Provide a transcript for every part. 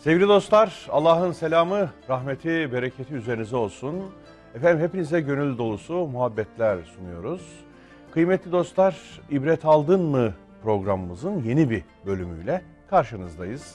Sevgili dostlar, Allah'ın selamı, rahmeti, bereketi üzerinize olsun. Efendim hepinize gönül dolusu muhabbetler sunuyoruz. Kıymetli dostlar, ibret aldın mı programımızın yeni bir bölümüyle karşınızdayız.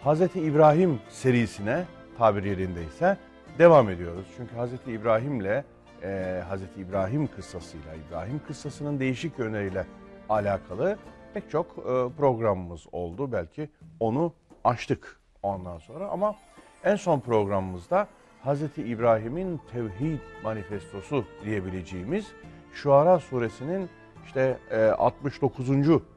Hazreti İbrahim serisine tabir yerindeyse devam ediyoruz. Çünkü Hazreti İbrahim'le e, Hazreti İbrahim kıssasıyla, İbrahim kıssasının değişik yönleriyle alakalı pek çok e, programımız oldu. Belki onu açtık ondan sonra ama en son programımızda Hazreti İbrahim'in tevhid manifestosu diyebileceğimiz Şuara suresinin işte e, 69.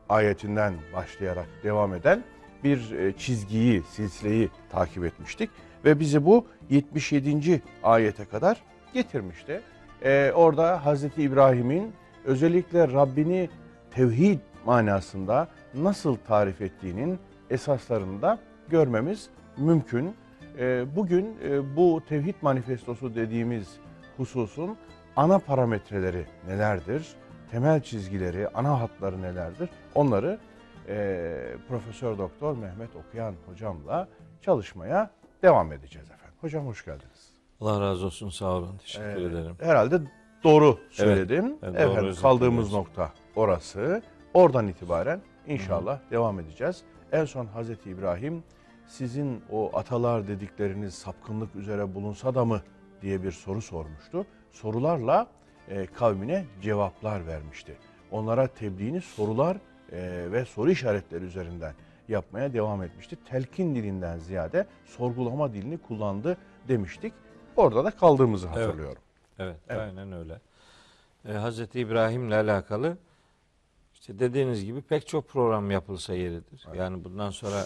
ayetinden başlayarak devam eden bir e, çizgiyi, silsileyi takip etmiştik ve bizi bu 77. ayete kadar getirmişti. E, orada Hazreti İbrahim'in özellikle Rabbini tevhid manasında nasıl tarif ettiğinin esaslarını da görmemiz mümkün. E, bugün e, bu tevhid manifestosu dediğimiz hususun ana parametreleri nelerdir? Temel çizgileri, ana hatları nelerdir? Onları e, Profesör Doktor Mehmet Okuyan hocamla çalışmaya devam edeceğiz efendim. Hocam hoş geldiniz. Allah razı olsun sağ olun. Teşekkür Ee, ederim. Herhalde doğru söyledim. evet, doğru Efendim özetlediniz. kaldığımız nokta orası. Oradan itibaren inşallah devam edeceğiz. En son Hazreti İbrahim sizin o atalar dedikleriniz sapkınlık üzere bulunsa da mı diye bir soru sormuştu. Sorularla e, kavmine cevaplar vermişti. Onlara tebliğini sorular e, ve soru işaretleri üzerinden yapmaya devam etmişti. Telkin dilinden ziyade sorgulama dilini kullandı demiştik. Orada da kaldığımızı Evet. hatırlıyorum. Evet, evet. aynen öyle. Ee, Hazreti İbrahim'le alakalı işte dediğiniz gibi pek çok program yapılsa yeridir. Yani bundan sonra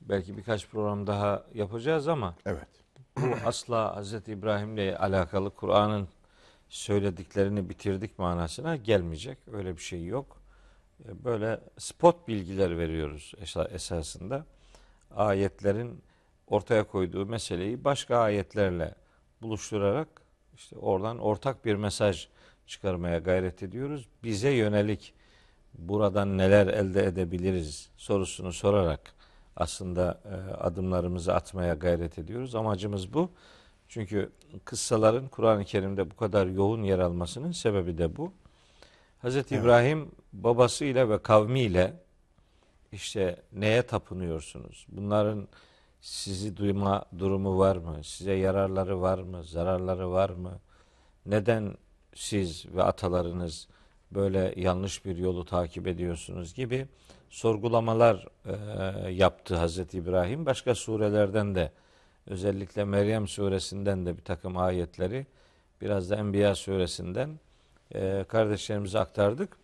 belki birkaç program daha yapacağız ama Evet. bu asla Hazreti İbrahim'le alakalı Kur'an'ın söylediklerini bitirdik manasına gelmeyecek. Öyle bir şey yok. Ee, Böyle spot bilgiler veriyoruz esa- esasında. Ayetlerin ortaya koyduğu meseleyi başka ayetlerle buluşturarak işte oradan ortak bir mesaj çıkarmaya gayret ediyoruz. Bize yönelik buradan neler elde edebiliriz sorusunu sorarak aslında e, adımlarımızı atmaya gayret ediyoruz. Amacımız bu. Çünkü kıssaların Kur'an-ı Kerim'de bu kadar yoğun yer almasının sebebi de bu. Hz. İbrahim babasıyla ve kavmiyle işte neye tapınıyorsunuz? Bunların sizi duyma durumu var mı? Size yararları var mı? Zararları var mı? Neden siz ve atalarınız böyle yanlış bir yolu takip ediyorsunuz gibi sorgulamalar e, yaptı Hazreti İbrahim. Başka surelerden de özellikle Meryem suresinden de bir takım ayetleri biraz da Enbiya suresinden e, kardeşlerimize aktardık.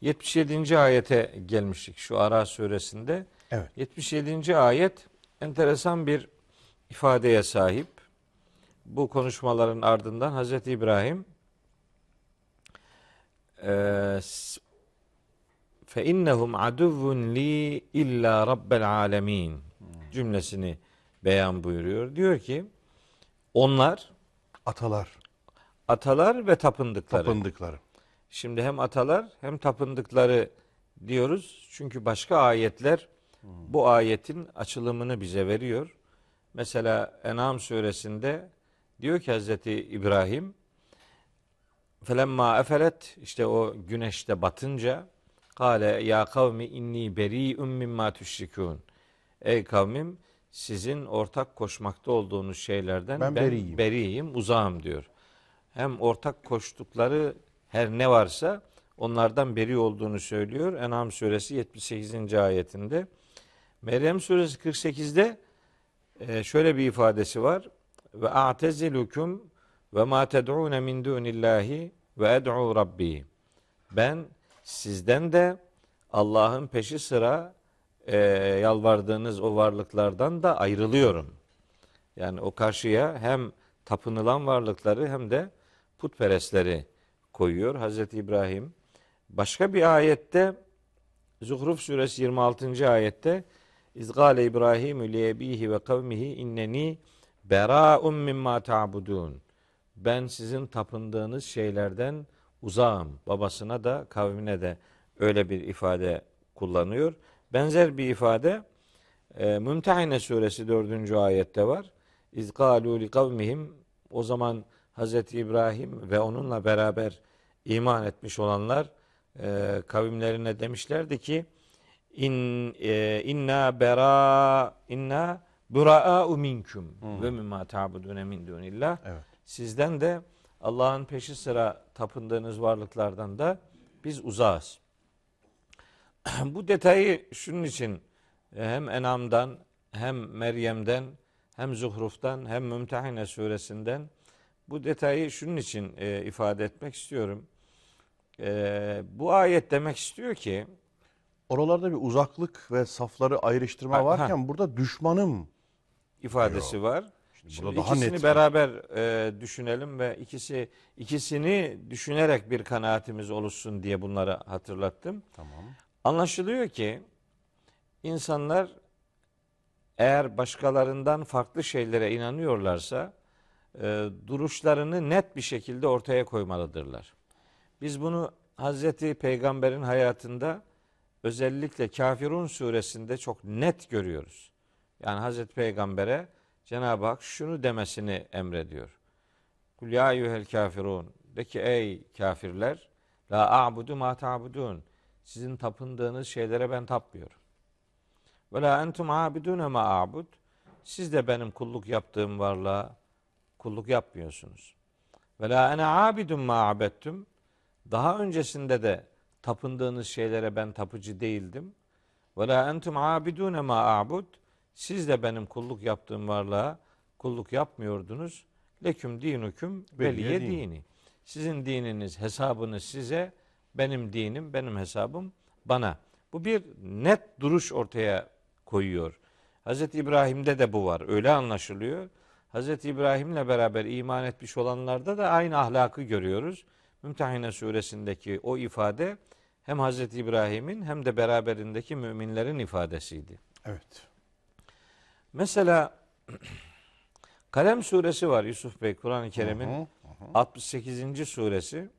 77. ayete gelmiştik şu Ara suresinde. Evet. 77. ayet enteresan bir ifadeye sahip. Bu konuşmaların ardından Hazreti İbrahim fe innehum aduvvun li illa rabbel alemin cümlesini beyan buyuruyor. Diyor ki onlar Atalar, atalar ve tapındıkları. tapındıkları. Şimdi hem atalar hem tapındıkları diyoruz. Çünkü başka ayetler bu ayetin açılımını bize veriyor. Mesela En'am suresinde diyor ki Hazreti İbrahim Felemma efelet işte o güneşte batınca kale ya kavmi inni beri'un mimma tüşrikun. Ey kavmim sizin ortak koşmakta olduğunuz şeylerden Ben ben, beriyim. beriyim, uzağım diyor. Hem ortak koştukları her ne varsa onlardan beri olduğunu söylüyor. En'am suresi 78. ayetinde. Meryem suresi 48'de e, şöyle bir ifadesi var. Ve a'tezilukum ve ma ted'un min dunillahi ve ed'u rabbi. Ben sizden de Allah'ın peşi sıra e, yalvardığınız o varlıklardan da ayrılıyorum. Yani o karşıya hem tapınılan varlıkları hem de putperestleri koyuyor Hazreti İbrahim. Başka bir ayette Zuhruf suresi 26. ayette İzgale İbrahim li ebihi ve kavmihi inneni bera'un mimma ta'budun. Ben sizin tapındığınız şeylerden uzağım. Babasına da kavmine de öyle bir ifade kullanıyor. Benzer bir ifade E, Mümtehine suresi 4. ayette var. İz kâlû li kavmihim o zaman Hazreti İbrahim ve onunla beraber iman etmiş olanlar e, kavimlerine demişlerdi ki in e, inna bera inna buraa'u minkum ve mimma ta'budun min dunillah. Evet. Sizden de Allah'ın peşi sıra tapındığınız varlıklardan da biz uzağız. Bu detayı şunun için e, hem Enam'dan hem Meryem'den hem Zuhruf'tan hem Mümtehine suresinden bu detayı şunun için e, ifade etmek istiyorum. E, bu ayet demek istiyor ki Oralarda bir uzaklık ve safları ayrıştırma Ha, varken burada düşmanım. ifadesi var. Şimdi Şimdi burada daha ikisini net. beraber e, düşünelim ve ikisi ikisini düşünerek bir kanaatimiz oluşsun diye bunları hatırlattım. Tamam. Anlaşılıyor ki insanlar eğer başkalarından farklı şeylere inanıyorlarsa e, duruşlarını net bir şekilde ortaya koymalıdırlar. Biz bunu Hazreti Peygamber'in hayatında özellikle Kafirun suresinde çok net görüyoruz. Yani Hazreti Peygamber'e Cenab-ı Hak şunu demesini emrediyor. Kul ya eyyuhel kafirun. De ki ey kafirler la a'budu ma ta'budun. Sizin tapındığınız şeylere ben tapmıyorum. Ve la entum abidune ma a'bud. Siz de benim kulluk yaptığım varlığa kulluk yapmıyorsunuz. Ve la ene abidun ma abettum. Daha öncesinde de tapındığınız şeylere ben tapıcı değildim. Ve la entum abidune ma a'bud. Siz de benim kulluk yaptığım varlığa kulluk yapmıyordunuz. Leküm dinukum Veliye veliye din. dini. Sizin dininiz, hesabınız size, benim dinim, benim hesabım bana. Bu bir net duruş ortaya koyuyor. Hz. İbrahim'de de bu var. Öyle anlaşılıyor. Hz. İbrahim'le beraber iman etmiş olanlarda da aynı ahlakı görüyoruz. Mümtehine suresindeki o ifade hem Hz. İbrahim'in hem de beraberindeki müminlerin ifadesiydi. Evet. Mesela Kalem suresi var Yusuf Bey Kur'an-ı Kerim'in Hı hı. 68. suresi.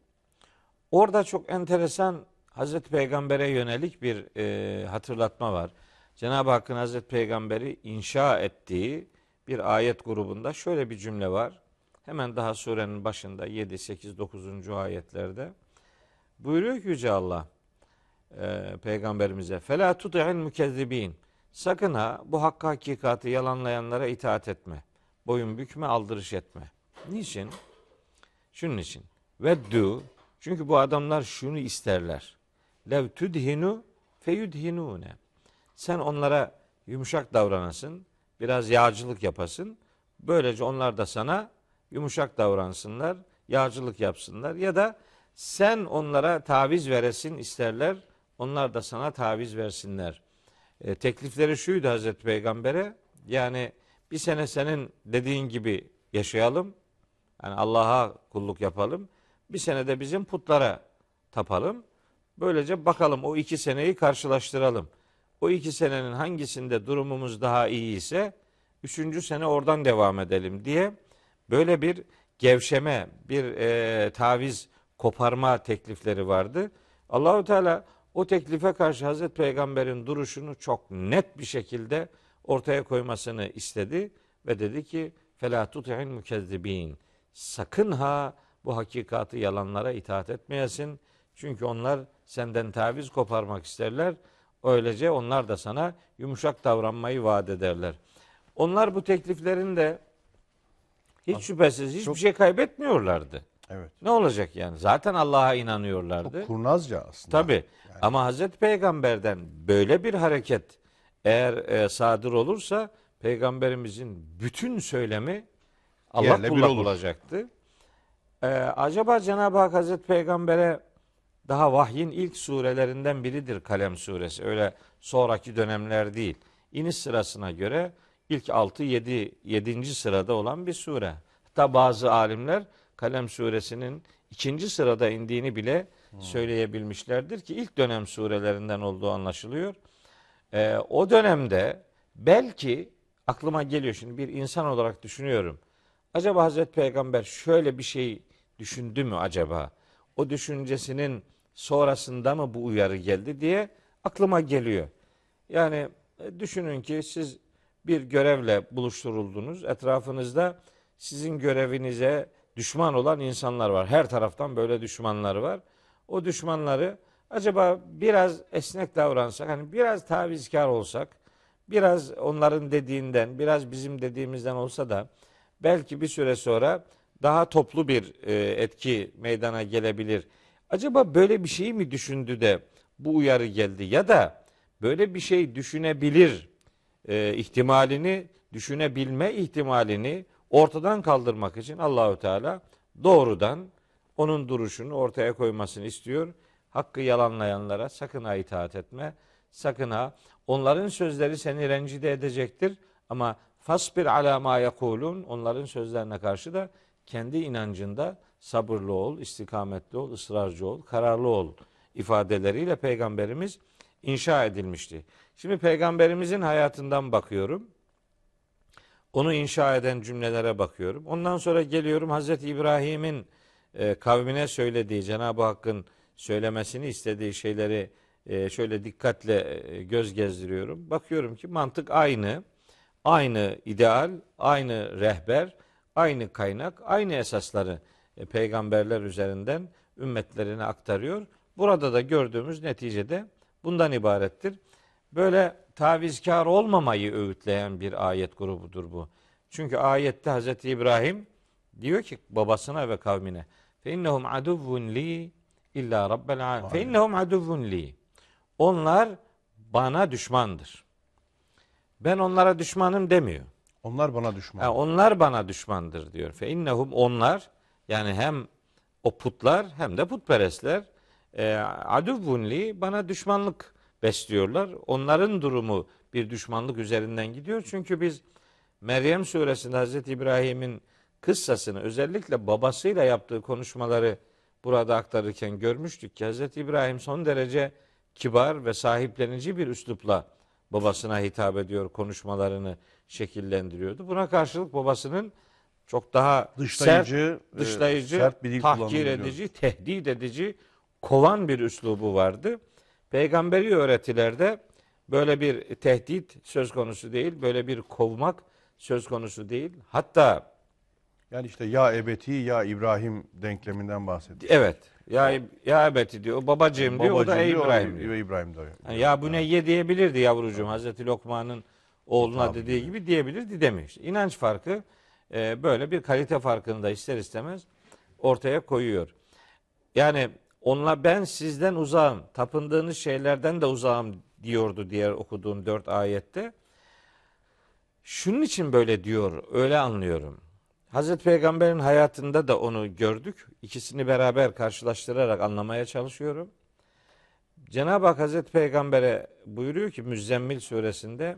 Orada çok enteresan Hazreti Peygamber'e yönelik bir e, hatırlatma var. Cenab-ı Hakk'ın Hazreti Peygamber'i inşa ettiği bir ayet grubunda şöyle bir cümle var. Hemen daha surenin başında 7, 8, 9. ayetlerde. Buyuruyor ki Yüce Allah e, Peygamberimize فَلَا تُطِعِ الْمُكَذِّب۪ينَ Sakın ha bu hakkı hakikati yalanlayanlara itaat etme. Boyun bükme, aldırış etme. Niçin? Şunun için. Veddu. Çünkü bu adamlar şunu isterler. Lev tudhinu feyudhinune. Sen onlara yumuşak davranasın, biraz yağcılık yapasın. Böylece onlar da sana yumuşak davransınlar, yağcılık yapsınlar. Ya da sen onlara taviz veresin isterler, onlar da sana taviz versinler. E, teklifleri şuydu Hazreti Peygamber'e. Yani bir sene senin dediğin gibi yaşayalım. Yani Allah'a kulluk yapalım. Bir sene de bizim putlara tapalım. Böylece bakalım o iki seneyi karşılaştıralım. O iki senenin hangisinde durumumuz daha iyi ise üçüncü sene oradan devam edelim diye böyle bir gevşeme, bir e, taviz koparma teklifleri vardı. Allahu Teala o teklife karşı Hazreti Peygamber'in duruşunu çok net bir şekilde ortaya koymasını istedi ve dedi ki fela tuti'in mukezzibin. Sakın ha bu hakikatı yalanlara itaat etmeyesin. Çünkü onlar senden taviz koparmak isterler. Öylece onlar da sana yumuşak davranmayı vaat ederler. Onlar bu tekliflerin de hiç şüphesiz hiçbir çok- şey kaybetmiyorlardı. Evet. Ne olacak yani? Zaten Allah'a inanıyorlardı. Çok kurnazca aslında. Tabi. Ama Hazreti Peygamber'den böyle bir hareket eğer e, sadır olursa Peygamberimizin bütün söylemi Allah Yerle kullak olacaktı. E, acaba Cenab-ı Hak Hazreti Peygamber'e daha vahyin ilk surelerinden biridir Kalem suresi. Öyle sonraki dönemler değil. İniş sırasına göre ilk 6 7 7. sırada olan bir sure. Hatta bazı alimler Kalem suresinin ikinci sırada indiğini bile söyleyebilmişlerdir ki ilk dönem surelerinden olduğu anlaşılıyor. Ee, o dönemde belki aklıma geliyor şimdi bir insan olarak düşünüyorum. Acaba Hazreti Peygamber şöyle bir şey düşündü mü acaba? O düşüncesinin sonrasında mı bu uyarı geldi diye aklıma geliyor. Yani E, Düşünün ki siz bir görevle buluşturuldunuz. Etrafınızda sizin görevinize düşman olan insanlar var. Her taraftan böyle düşmanlar var. O düşmanları acaba biraz esnek davransak, hani biraz tavizkar olsak, biraz onların dediğinden, biraz bizim dediğimizden olsa da belki bir süre sonra daha toplu bir e, etki meydana gelebilir. Acaba böyle bir şeyi mi düşündü de bu uyarı geldi ya da böyle bir şey düşünebilir e, ihtimalini, düşünebilme ihtimalini ortadan kaldırmak için Allahü Teala doğrudan onun duruşunu ortaya koymasını istiyor. Hakkı yalanlayanlara sakın ha itaat etme. Sakın ha onların sözleri seni rencide edecektir ama fasbir ala ma yekulun onların sözlerine karşı da kendi inancında sabırlı ol, istikametli ol, ısrarcı ol, kararlı ol ifadeleriyle peygamberimiz inşa edilmişti. Şimdi peygamberimizin hayatından bakıyorum. Onu inşa eden cümlelere bakıyorum. Ondan sonra geliyorum Hazreti İbrahim'in e, kavmine söylediği, Cenab-ı Hakk'ın söylemesini istediği şeyleri e, şöyle dikkatle e, göz gezdiriyorum. Bakıyorum ki mantık aynı. Aynı ideal, aynı rehber, aynı kaynak, aynı esasları e, peygamberler üzerinden ümmetlerine aktarıyor. Burada da gördüğümüz neticede bundan ibarettir. Böyle tavizkar olmamayı öğütleyen bir ayet grubudur bu. Çünkü ayette Hazreti İbrahim diyor ki babasına ve kavmine fe innehum aduvvun li illa rabbel alamin. Fe innehum aduvvun li. Onlar bana düşmandır. Ben onlara düşmanım demiyor. Onlar bana düşman. Ha, onlar bana düşmandır diyor. Fe innehum onlar yani hem o putlar hem de putperestler e, aduvvun li bana düşmanlık besliyorlar. Onların durumu bir düşmanlık üzerinden gidiyor. Çünkü biz Meryem suresinde Hazreti İbrahim'in kıssasını özellikle babasıyla yaptığı konuşmaları burada aktarırken görmüştük ki Hazreti İbrahim son derece kibar ve sahiplenici bir üslupla babasına hitap ediyor, konuşmalarını şekillendiriyordu. Buna karşılık babasının çok daha Dışlayıcı, sert, dışlayıcı, e, sert bir dil tahkir edici, tehdit edici, kovan bir üslubu vardı. Peygamberi öğretilerde böyle bir tehdit söz konusu değil, böyle bir kovmak söz konusu değil. Hatta Yani işte ya ebeti ya İbrahim denkleminden bahsediyor. evet ya ya ebeti diyor, babacığım diyor, o da Babacığım diyor, İbrahim diyor. İbrahim diyor. Yani ya bu ne ye diyebilirdi yavrucuğum. Hazreti Lokman'ın oğluna Tabii. dediği gibi diyebilirdi demiş. İnanç farkı e, böyle bir kalite farkını da ister istemez ortaya koyuyor. Yani onunla ben sizden uzağım, tapındığınız şeylerden de uzağım diyordu diğer okuduğum dört ayette. Şunun için böyle diyor, öyle anlıyorum. Hazreti Peygamber'in hayatında da onu gördük. İkisini beraber karşılaştırarak anlamaya çalışıyorum. Cenab-ı Hak Hazreti Peygamber'e buyuruyor ki Müzzemmil suresinde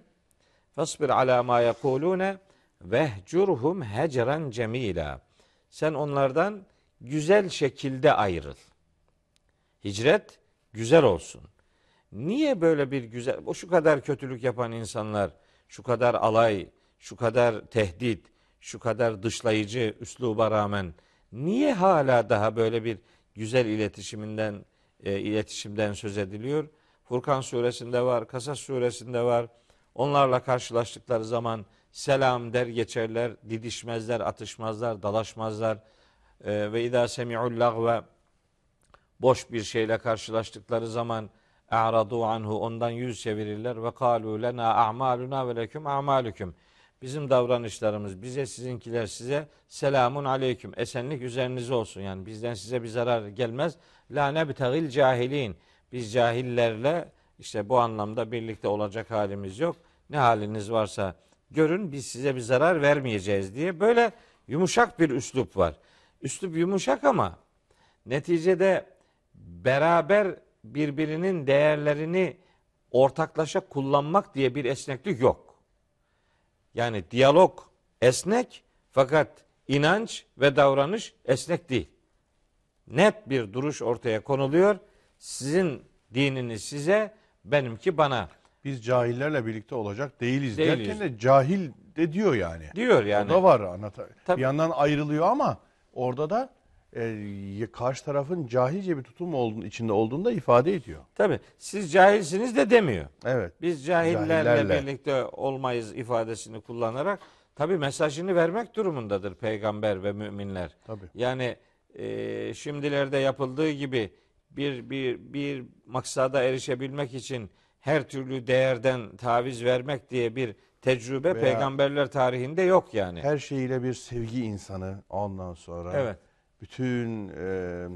Fasbir ala ma yekulune vehcurhum hecren cemila. Sen onlardan güzel şekilde ayrıl. Hicret güzel olsun. Niye böyle bir güzel, o şu kadar kötülük yapan insanlar, şu kadar alay, şu kadar tehdit, şu kadar dışlayıcı üsluba rağmen niye hala daha böyle bir güzel iletişiminden e, iletişimden söz ediliyor? Furkan suresinde var, Kasas suresinde var. Onlarla karşılaştıkları zaman selam der geçerler, didişmezler, atışmazlar, dalaşmazlar. E, ve idâ semi'ul lagve boş bir şeyle karşılaştıkları zaman a'radu anhu ondan yüz çevirirler ve kalu lena a'maluna ve leküm a'malukum. Bizim davranışlarımız bize sizinkiler size selamun aleyküm esenlik üzerinize olsun. Yani bizden size bir zarar gelmez. La nebtagil cahilin. Biz cahillerle işte bu anlamda birlikte olacak halimiz yok. Ne haliniz varsa görün biz size bir zarar vermeyeceğiz diye böyle yumuşak bir üslup var. Üslup yumuşak ama neticede beraber birbirinin değerlerini ortaklaşa kullanmak diye bir esneklik yok. Yani diyalog esnek fakat inanç ve davranış esnek değil. Net bir duruş ortaya konuluyor. Sizin dininiz size, benimki bana Biz cahillerle birlikte olacak değiliz, Değiliz. derken de cahil de diyor yani. diyor yani. O da var anlata. Tabii. Bir yandan ayrılıyor ama orada da e, karşı tarafın cahilce bir tutum olduğunu, içinde olduğunu da ifade ediyor. Tabi siz cahilsiniz de demiyor. Evet. Biz cahillerle, Cahillerle. birlikte olmayız ifadesini kullanarak tabi mesajını vermek durumundadır peygamber ve müminler. Tabii. Yani e, şimdilerde yapıldığı gibi bir bir bir maksada erişebilmek için her türlü değerden taviz vermek diye bir tecrübe Veya- peygamberler tarihinde yok yani. Her şeyiyle bir sevgi insanı ondan sonra. Evet. Bütün e,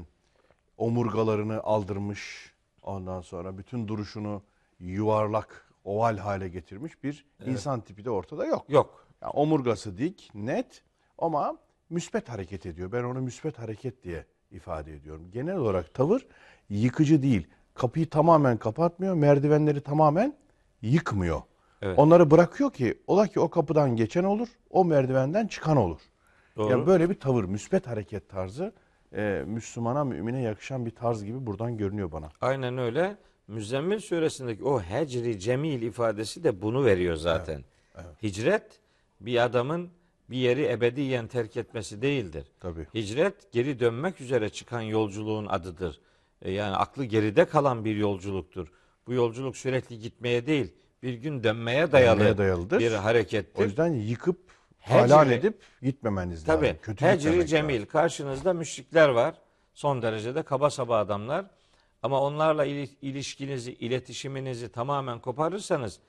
omurgalarını aldırmış ondan sonra bütün duruşunu yuvarlak, oval hale getirmiş bir insan tipi de ortada yok. Yok. Yani omurgası dik, net ama müspet hareket ediyor. Ben onu müspet hareket diye ifade ediyorum. Genel olarak tavır yıkıcı değil. Kapıyı tamamen kapatmıyor, merdivenleri tamamen yıkmıyor. Evet. Onları bırakıyor ki ola ki o kapıdan geçen olur, o merdivenden çıkan olur. Doğru. Yani böyle bir tavır, müspet hareket tarzı e, Müslümana, mümine yakışan bir tarz gibi buradan görünüyor bana. Aynen öyle. Müzzemmil suresindeki o hecri cemil ifadesi de bunu veriyor zaten. Hicret bir adamın bir yeri ebediyen terk etmesi değildir. Tabii. Hicret geri dönmek üzere çıkan yolculuğun adıdır. E, Yani aklı geride kalan bir yolculuktur. Bu yolculuk sürekli gitmeye değil, bir gün dönmeye dayalı Dönmeye dayalıdır. bir harekettir. O yüzden yıkıp Hecri- halal edip gitmemeniz Tabii. lazım. Kötü Hecri Cemil lazım. karşınızda müşrikler var. Son derecede kaba saba adamlar. Ama onlarla ili- ilişkinizi, iletişiminizi tamamen koparırsanız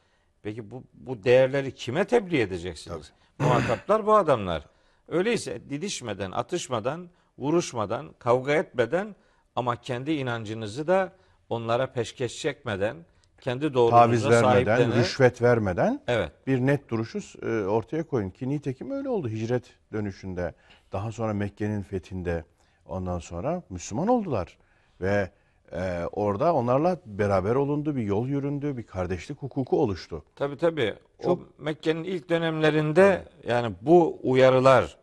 peki bu, bu değerleri kime tebliğ edeceksiniz? Muhataplar bu adamlar. Öyleyse didişmeden, atışmadan, vuruşmadan, kavga etmeden ama kendi inancınızı da onlara peşkeş çekmeden, kendi doğruluğunuza Taviz vermeden, rüşvet vermeden Evet. bir net duruşu e, ortaya koyun. Ki nitekim öyle oldu hicret dönüşünde. Daha sonra Mekke'nin fethinde ondan sonra Müslüman oldular. Ve e, orada onlarla beraber olundu, bir yol yüründü, bir kardeşlik hukuku oluştu. Tabii tabii. Çok- O Mekke'nin ilk dönemlerinde yani bu uyarılar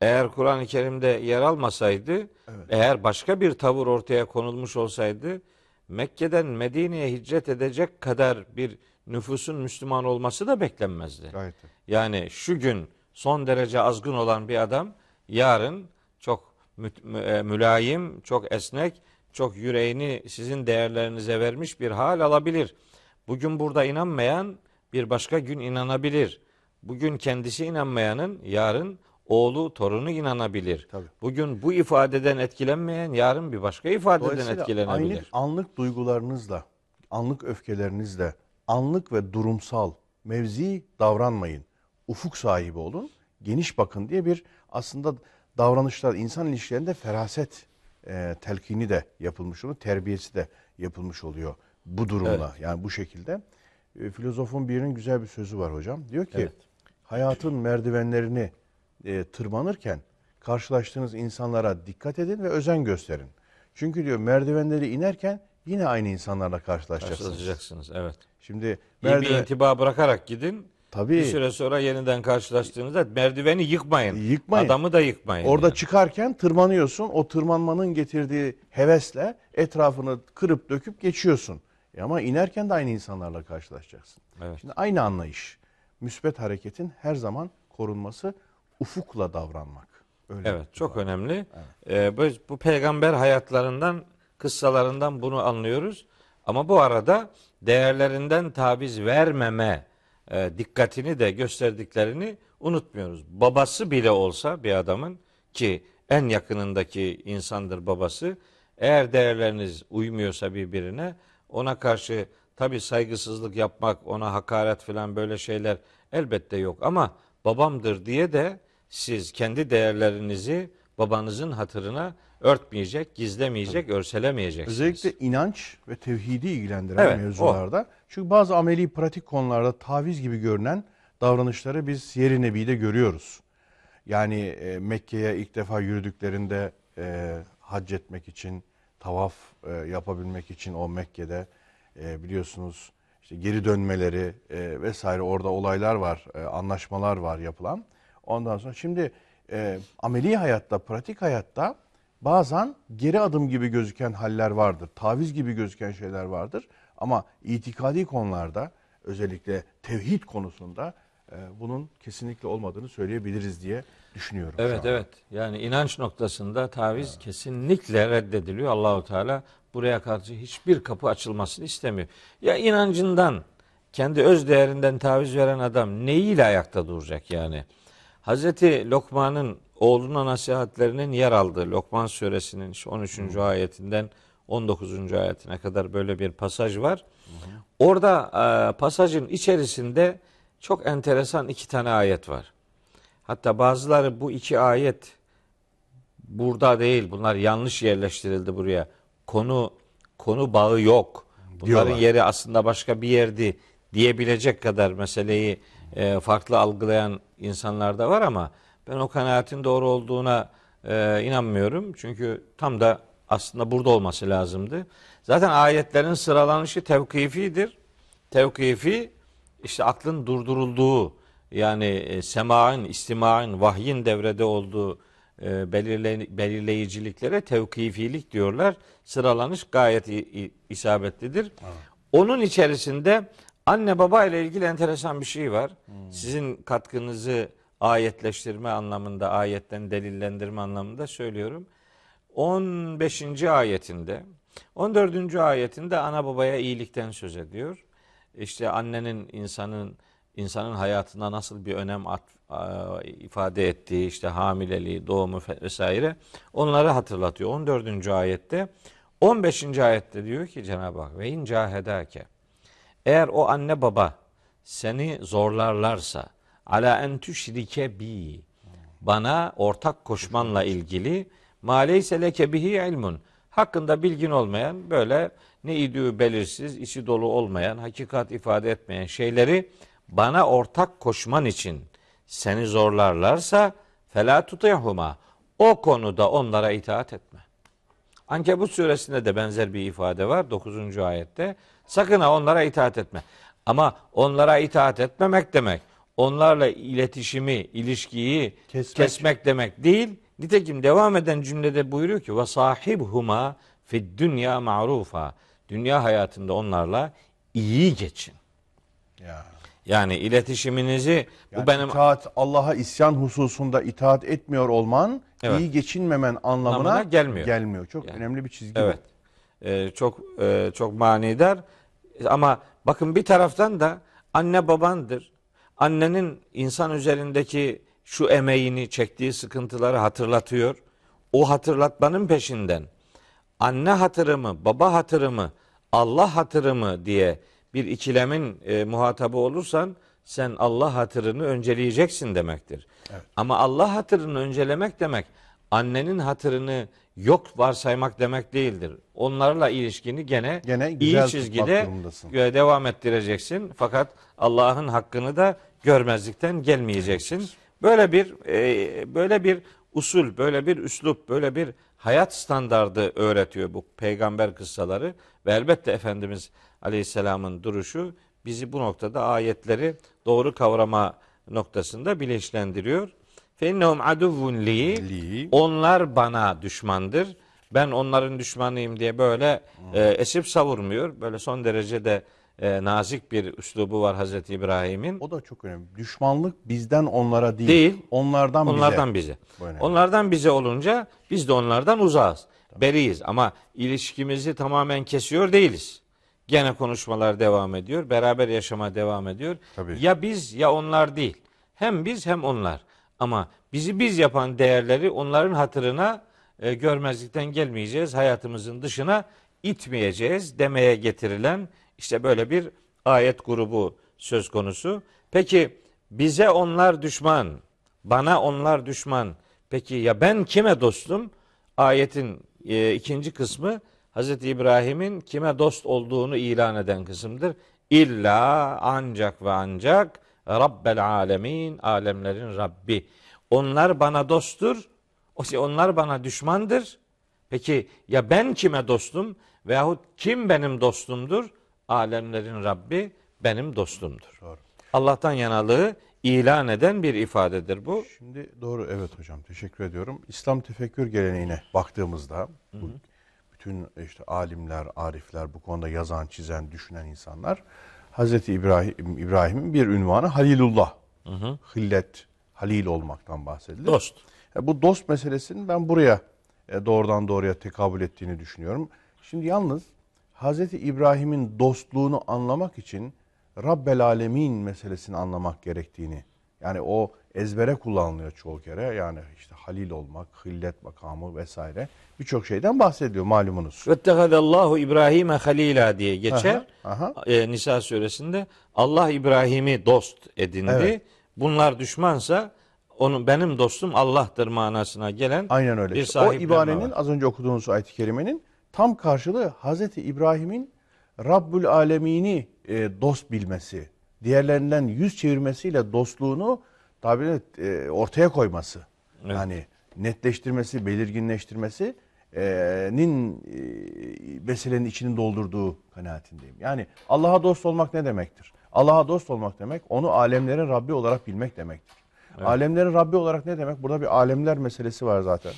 eğer Kur'an-ı Kerim'de yer almasaydı, eğer başka bir tavır ortaya konulmuş olsaydı Mekke'den Medine'ye hicret edecek kadar bir nüfusun Müslüman olması da beklenmezdi. Gayet. Yani şu gün son derece azgın olan bir adam yarın çok e, mülayim, çok esnek, çok yüreğini sizin değerlerinize vermiş bir hal alabilir. Bugün burada inanmayan bir başka gün inanabilir. Bugün kendisi inanmayanın yarın oğlu, torunu inanabilir. Tabii. Bugün bu ifadeden etkilenmeyen yarın bir başka ifadeden etkilenebilir. anlık, anlık duygularınızla, anlık öfkelerinizle, anlık ve durumsal, mevzi davranmayın. Ufuk sahibi olun, geniş bakın diye bir aslında davranışlar, insan ilişkilerinde feraset e, telkini de yapılmış oluyor, terbiyesi de yapılmış oluyor bu durumla. Yani bu şekilde. E, filozofun birinin güzel bir sözü var hocam. Diyor ki Evet. hayatın merdivenlerini e, tırmanırken karşılaştığınız insanlara dikkat edin ve özen gösterin. Çünkü diyor merdivenleri inerken yine aynı insanlarla karşılaşacaksınız. Karşılaşacaksınız. Evet. Şimdi İyi bir merdiven intiba bırakarak gidin. tabii Bir süre sonra yeniden karşılaştığınızda merdiveni yıkmayın. Yıkmayın. Adamı da yıkmayın. orada yani. çıkarken tırmanıyorsun. O tırmanmanın getirdiği hevesle etrafını kırıp döküp geçiyorsun. E ama inerken de aynı insanlarla karşılaşacaksın. Evet. Şimdi aynı anlayış. Müsbet hareketin her zaman korunması ufukla davranmak. Öyle. Evet çok önemli. Ee, bu, peygamber hayatlarından, kıssalarından bunu anlıyoruz. Ama bu arada değerlerinden taviz vermeme e, dikkatini de gösterdiklerini unutmuyoruz. Babası bile olsa bir adamın ki en yakınındaki insandır babası. Eğer değerleriniz uymuyorsa birbirine ona karşı tabi saygısızlık yapmak, ona hakaret falan böyle şeyler elbette yok ama babamdır diye de siz kendi değerlerinizi babanızın hatırına örtmeyecek, gizlemeyecek, örselemeyeceksiniz. Özellikle inanç ve tevhidi ilgilendiren Evet, mevzularda. Çünkü bazı ameli pratik konularda taviz gibi görünen davranışları biz Yer-i Nebi'de görüyoruz. Yani e, Mekke'ye ilk defa yürüdüklerinde e, hac etmek için, tavaf e, yapabilmek için o Mekke'de e, biliyorsunuz işte geri dönmeleri e, vesaire orada olaylar var, e, anlaşmalar var yapılan. Ondan sonra şimdi e, ameli hayatta, pratik hayatta bazen geri adım gibi gözüken haller vardır. Taviz gibi gözüken şeyler vardır. Ama itikadi konularda özellikle tevhid konusunda e, bunun kesinlikle olmadığını söyleyebiliriz diye düşünüyorum. Evet evet. Yani inanç noktasında taviz kesinlikle reddediliyor. Allahu Teala buraya karşı hiçbir kapı açılmasını istemiyor. Ya inancından, kendi öz değerinden taviz veren adam neyiyle ayakta duracak yani? Hazreti Lokman'ın oğluna nasihatlerinin yer aldığı Lokman suresinin şu 13. ayetinden 19. ayetine kadar böyle bir pasaj var. Orada e, pasajın içerisinde çok enteresan iki tane ayet var. Hatta bazıları bu iki ayet burada değil. Bunlar yanlış yerleştirildi buraya. Konu konu bağı yok. Bunların Diyorlar. yeri aslında başka bir yerdi diyebilecek kadar meseleyi e, farklı algılayan insanlar da var ama ben o kanaatin doğru olduğuna e, inanmıyorum. Çünkü tam da aslında burada olması lazımdı. Zaten ayetlerin sıralanışı tevkifidir. Tevkifi işte aklın durdurulduğu yani e, semaın, istimaın, vahyin devrede olduğu e, belirle, belirleyiciliklere tevkifilik diyorlar. Sıralanış gayet isabetlidir. Onun içerisinde anne baba ile ilgili enteresan bir şey var. Sizin katkınızı ayetleştirme anlamında, ayetten delillendirme anlamında söylüyorum. 15. ayetinde 14. ayetinde ana babaya iyilikten söz ediyor. İşte annenin insanın insanın hayatına nasıl bir önem at, ifade ettiği işte hamileliği, doğumu vesaire onları hatırlatıyor. 14. ayette 15. ayette diyor ki Cenab-ı Hak ve in cahedake eğer o anne baba seni zorlarlarsa ala en tüşrike bi bana ortak koşmanla ilgili ma leyse leke bihi ilmun hakkında bilgin olmayan böyle ne idüğü belirsiz, içi dolu olmayan, hakikat ifade etmeyen şeyleri bana ortak koşman için seni zorlarlarsa fela tutihuma o konuda onlara itaat etme. Ankebut suresinde de benzer bir ifade var 9. ayette. Sakın ha onlara itaat etme. Ama onlara itaat etmemek demek onlarla iletişimi, ilişkiyi Kesmek. kesmek, demek değil. Nitekim devam eden cümlede buyuruyor ki ve sahibhuma fid dünya ma'rufa. Dünya hayatında onlarla iyi geçin. Ya. Yani iletişiminizi Yani bu benim itaat Allah'a isyan hususunda itaat etmiyor olman Evet. iyi geçinmemen anlamına, Anlamına gelmiyor. Gelmiyor. Çok Yani. önemli bir çizgi Evet. Ee, çok e, çok manidar. Ama bakın bir taraftan da anne babandır. Annenin insan üzerindeki şu emeğini, çektiği sıkıntıları hatırlatıyor. O hatırlatmanın peşinden anne hatırımı, baba hatırımı, Allah hatırımı diye bir ikilemin e, muhatabı olursan sen Allah hatırını önceleyeceksin demektir. Ama Allah hatırını öncelemek demek annenin hatırını yok varsaymak demek değildir. Onlarla ilişkini gene, Gene iyi çizgide e, devam ettireceksin. Fakat Allah'ın hakkını da görmezlikten gelmeyeceksin. Böyle bir e, böyle bir usul, böyle bir üslup, böyle bir hayat standardı öğretiyor bu peygamber kıssaları ve elbette Efendimiz Aleyhisselam'ın duruşu bizi bu noktada ayetleri doğru kavrama noktasında bilinçlendiriyor. İnnehum aduvvun li. Onlar bana düşmandır. Ben onların düşmanıyım diye böyle e, esip savurmuyor. Böyle son derece de e, nazik bir üslubu var Hazreti İbrahim'in. O da çok önemli. Düşmanlık bizden onlara değil. Değil. Onlardan, Onlardan bize. bize. Bu önemli. Onlardan bize olunca biz de onlardan uzağız. Beriyiz ama ilişkimizi tamamen kesiyor değiliz. Gene konuşmalar devam ediyor. Beraber yaşama devam ediyor. Tabii. Ya biz ya onlar değil. Hem biz hem onlar. Ama bizi biz yapan değerleri onların hatırına e, görmezlikten gelmeyeceğiz. Hayatımızın dışına itmeyeceğiz demeye getirilen işte böyle bir ayet grubu söz konusu. Peki bize onlar düşman, bana onlar düşman. Peki ya ben kime dostum? Ayetin e, ikinci kısmı Hazreti İbrahim'in kime dost olduğunu ilan eden kısımdır. İlla ancak ve ancak Rabbel alemin, alemlerin Rabbi. Onlar bana dosttur, onlar bana düşmandır. Peki ya ben kime dostum veyahut kim benim dostumdur? Alemlerin Rabbi benim dostumdur. Doğru. Allah'tan yanalığı ilan eden bir ifadedir bu. Şimdi doğru evet hocam teşekkür ediyorum. İslam tefekkür geleneğine baktığımızda bu bütün işte alimler, arifler bu konuda yazan, çizen, düşünen insanlar Hazreti İbrahim İbrahim'in bir ünvanı Halilullah Hillet, halil olmaktan bahsedilir. Dost. E, Bu dost meselesinin ben buraya e, doğrudan doğruya tekabül ettiğini düşünüyorum. Şimdi yalnız Hazreti İbrahim'in dostluğunu anlamak için Rabbel Alemin meselesini anlamak gerektiğini yani o ezbere kullanılıyor çoğu kere yani işte halil olmak, hillet makamı vesaire birçok şeyden bahsediyor malumunuz. Vettekadallahu İbrahim'e halila diye geçer. Aha, aha. E, Nisa suresinde Allah İbrahim'i dost edindi. Evet. Bunlar düşmansa onun benim dostum Allah'tır manasına gelen Aynen öyle. bir o ibarenin var. az önce okuduğunuz ayet-i kerimenin tam karşılığı Hazreti İbrahim'in Rabbül Alemini e, dost bilmesi, diğerlerinden yüz çevirmesiyle dostluğunu tabi e, ortaya koyması. Evet. Yani netleştirmesi, belirginleştirmesi e, nin e, meselenin içini doldurduğu kanaatindeyim. Yani Allah'a dost olmak ne demektir? Allah'a dost olmak demek onu alemlerin Rabbi olarak bilmek demektir. Alemlerin Rabbi olarak ne demek? Burada bir alemler meselesi var zaten.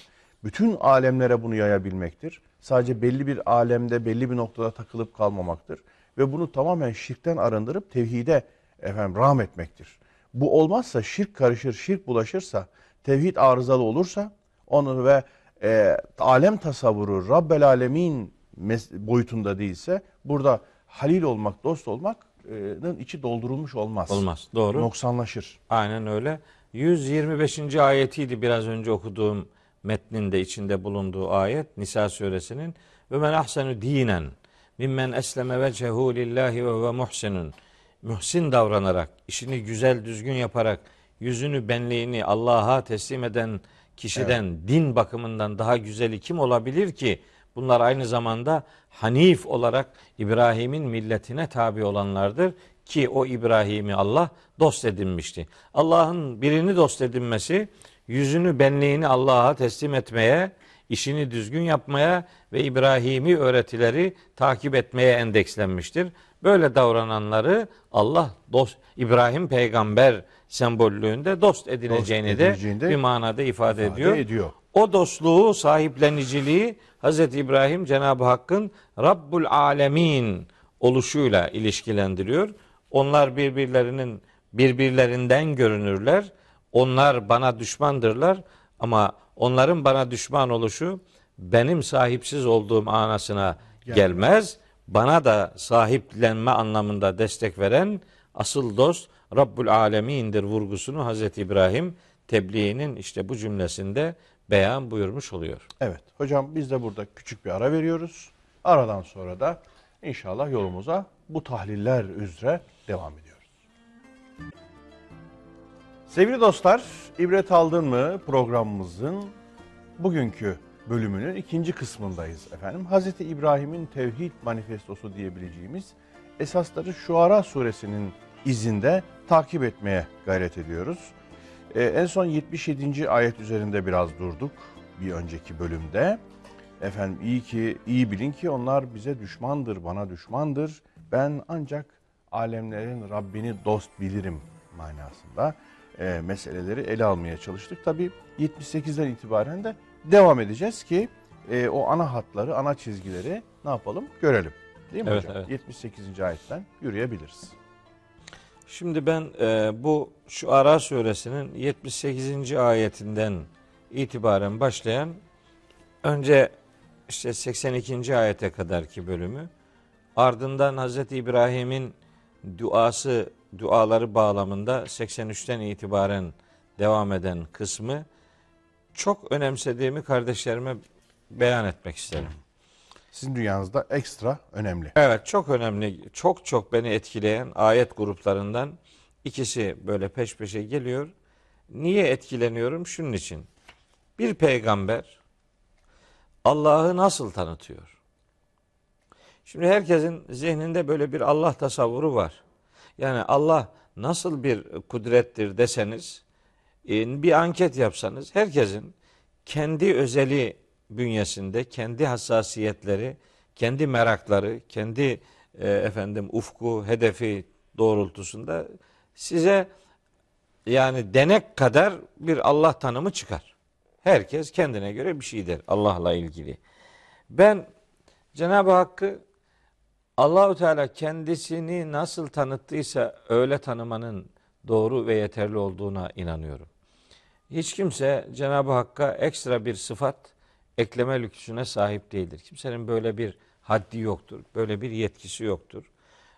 Bütün alemlere bunu yayabilmektir. Sadece belli bir alemde, belli bir noktada takılıp kalmamaktır. Ve bunu tamamen şirkten arındırıp tevhide efendim rahmetmektir. Bu olmazsa şirk karışır, şirk bulaşırsa, tevhid arızalı olursa onu ve e, alem tasavvuru Rabbel Alemin boyutunda değilse burada halil olmak, dost olmak'ın içi doldurulmuş olmaz. Olmaz. Doğru. Noksanlaşır. Aynen öyle. 125. ayetiydi biraz önce okuduğum metnin de içinde bulunduğu ayet Nisa suresinin ve men ahsenu dinen mimmen esleme vecehu lillahi ve ve muhsinun muhsin davranarak işini güzel düzgün yaparak yüzünü benliğini Allah'a teslim eden kişiden din bakımından daha güzeli kim olabilir ki? Bunlar aynı zamanda Hanif olarak İbrahim'in milletine tabi olanlardır ki o İbrahim'i Allah dost edinmişti. Allah'ın birini dost edinmesi yüzünü benliğini Allah'a teslim etmeye, işini düzgün yapmaya ve İbrahimi öğretileri takip etmeye endekslenmiştir. Böyle davrananları Allah dost İbrahim peygamber sembollüğünde dost edineceğini de edileceğini de bir manada ifade, ifade ediyor. ediyor. O dostluğu, sahipleniciliği Hz. İbrahim Cenab-ı Hakk'ın Rabbul Alemin oluşuyla ilişkilendiriyor. Onlar birbirlerinin birbirlerinden görünürler. Onlar bana düşmandırlar ama onların bana düşman oluşu benim sahipsiz olduğum anasına gelmez. Bana da sahiplenme anlamında destek veren asıl dost Rabbul Alemin'dir vurgusunu Hazreti İbrahim tebliğinin işte bu cümlesinde beyan buyurmuş oluyor. Evet hocam biz de burada küçük bir ara veriyoruz. Aradan sonra da inşallah yolumuza bu tahliller üzere devam ediyoruz. Sevgili dostlar, ibret aldın mı programımızın bugünkü bölümünün ikinci kısmındayız efendim. Hazreti İbrahim'in tevhid manifestosu diyebileceğimiz esasları Şuara suresinin izinde takip etmeye gayret ediyoruz. Ee, en son 77. ayet üzerinde biraz durduk bir önceki bölümde. Efendim iyi ki iyi bilin ki onlar bize düşmandır, bana düşmandır. Ben ancak alemlerin Rabbini dost bilirim manasında e, meseleleri ele almaya çalıştık. Tabi 78'den itibaren de devam edeceğiz ki e, o ana hatları, ana çizgileri ne yapalım görelim. Değil mi Evet, hocam? evet. 78. ayetten yürüyebiliriz. Şimdi ben e, bu şu Ara suresinin 78. ayetinden itibaren başlayan önce işte 82. ayete kadarki bölümü ardından Hazreti İbrahim'in duası duaları bağlamında 83'ten itibaren devam eden kısmı çok önemsediğimi kardeşlerime beyan etmek isterim. Sizin dünyanızda ekstra önemli. Evet çok önemli, çok çok beni etkileyen ayet gruplarından ikisi böyle peş peşe geliyor. Niye etkileniyorum? Şunun için. Bir peygamber Allah'ı nasıl tanıtıyor? Şimdi herkesin zihninde böyle bir Allah tasavvuru var. Yani Allah nasıl bir kudrettir deseniz, bir anket yapsanız herkesin kendi özeli bünyesinde, kendi hassasiyetleri, kendi merakları, kendi efendim ufku, hedefi doğrultusunda size yani denek kadar bir Allah tanımı çıkar. Herkes kendine göre bir şey der Allah'la ilgili. Ben Cenab-ı Hakk'ı Allahu Teala kendisini nasıl tanıttıysa öyle tanımanın doğru ve yeterli olduğuna inanıyorum. Hiç kimse Cenab-ı Hakk'a ekstra bir sıfat ekleme lüksüne sahip değildir. Kimsenin böyle bir haddi yoktur. Böyle bir yetkisi yoktur.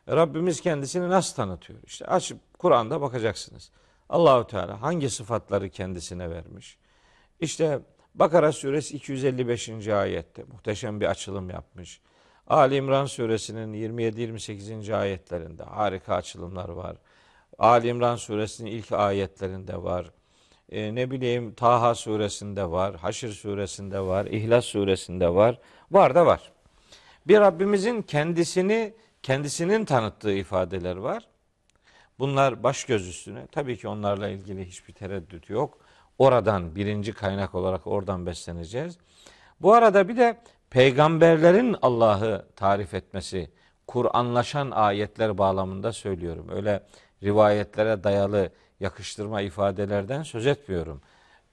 Rabbimiz kendisini nasıl tanıtıyor? İşte açıp Kur'an'da bakacaksınız. Allahu Teala hangi sıfatları kendisine vermiş? İşte Bakara suresi 255. ayette muhteşem bir açılım yapmış. Ali İmran suresinin 27-28. ayetlerinde harika açılımlar var. Ali İmran suresinin ilk ayetlerinde var. Ee, ne bileyim Taha suresinde var, Haşr suresinde var, İhlas suresinde var. Var da var. Bir Rabbimizin kendisini kendisinin tanıttığı ifadeler var. Bunlar baş göz üstüne. Tabii ki onlarla ilgili hiçbir tereddüt yok. Oradan birinci kaynak olarak oradan besleneceğiz. Bu arada bir de peygamberlerin Allah'ı tarif etmesi, Kur'anlaşan ayetler bağlamında söylüyorum. Öyle rivayetlere dayalı yakıştırma ifadelerden söz etmiyorum.